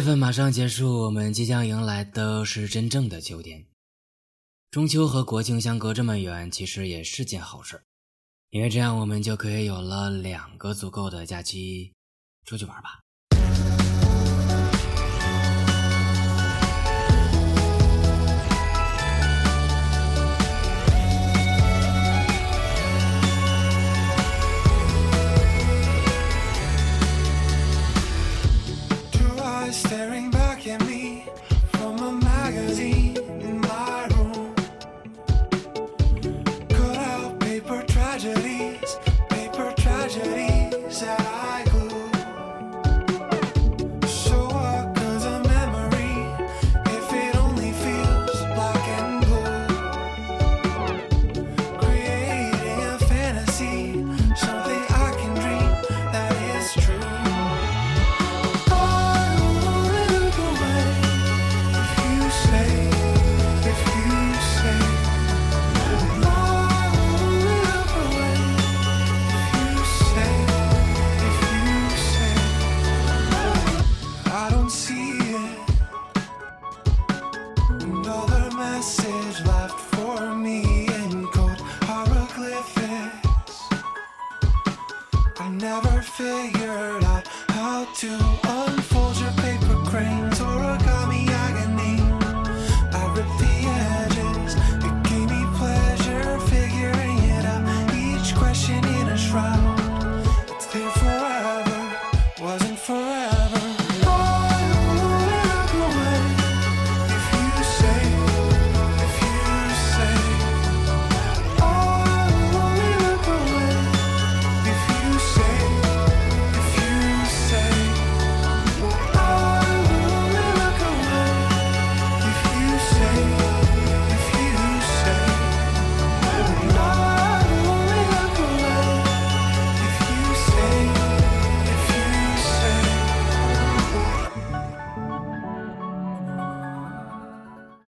月份马上结束，我们即将迎来的是真正的秋天。中秋和国庆相隔这么远，其实也是件好事，因为这样我们就可以有了两个足够的假期，出去玩吧。staring back at me. left for me in hieroglyphics. I never figured out how to unfold your paper cranes or a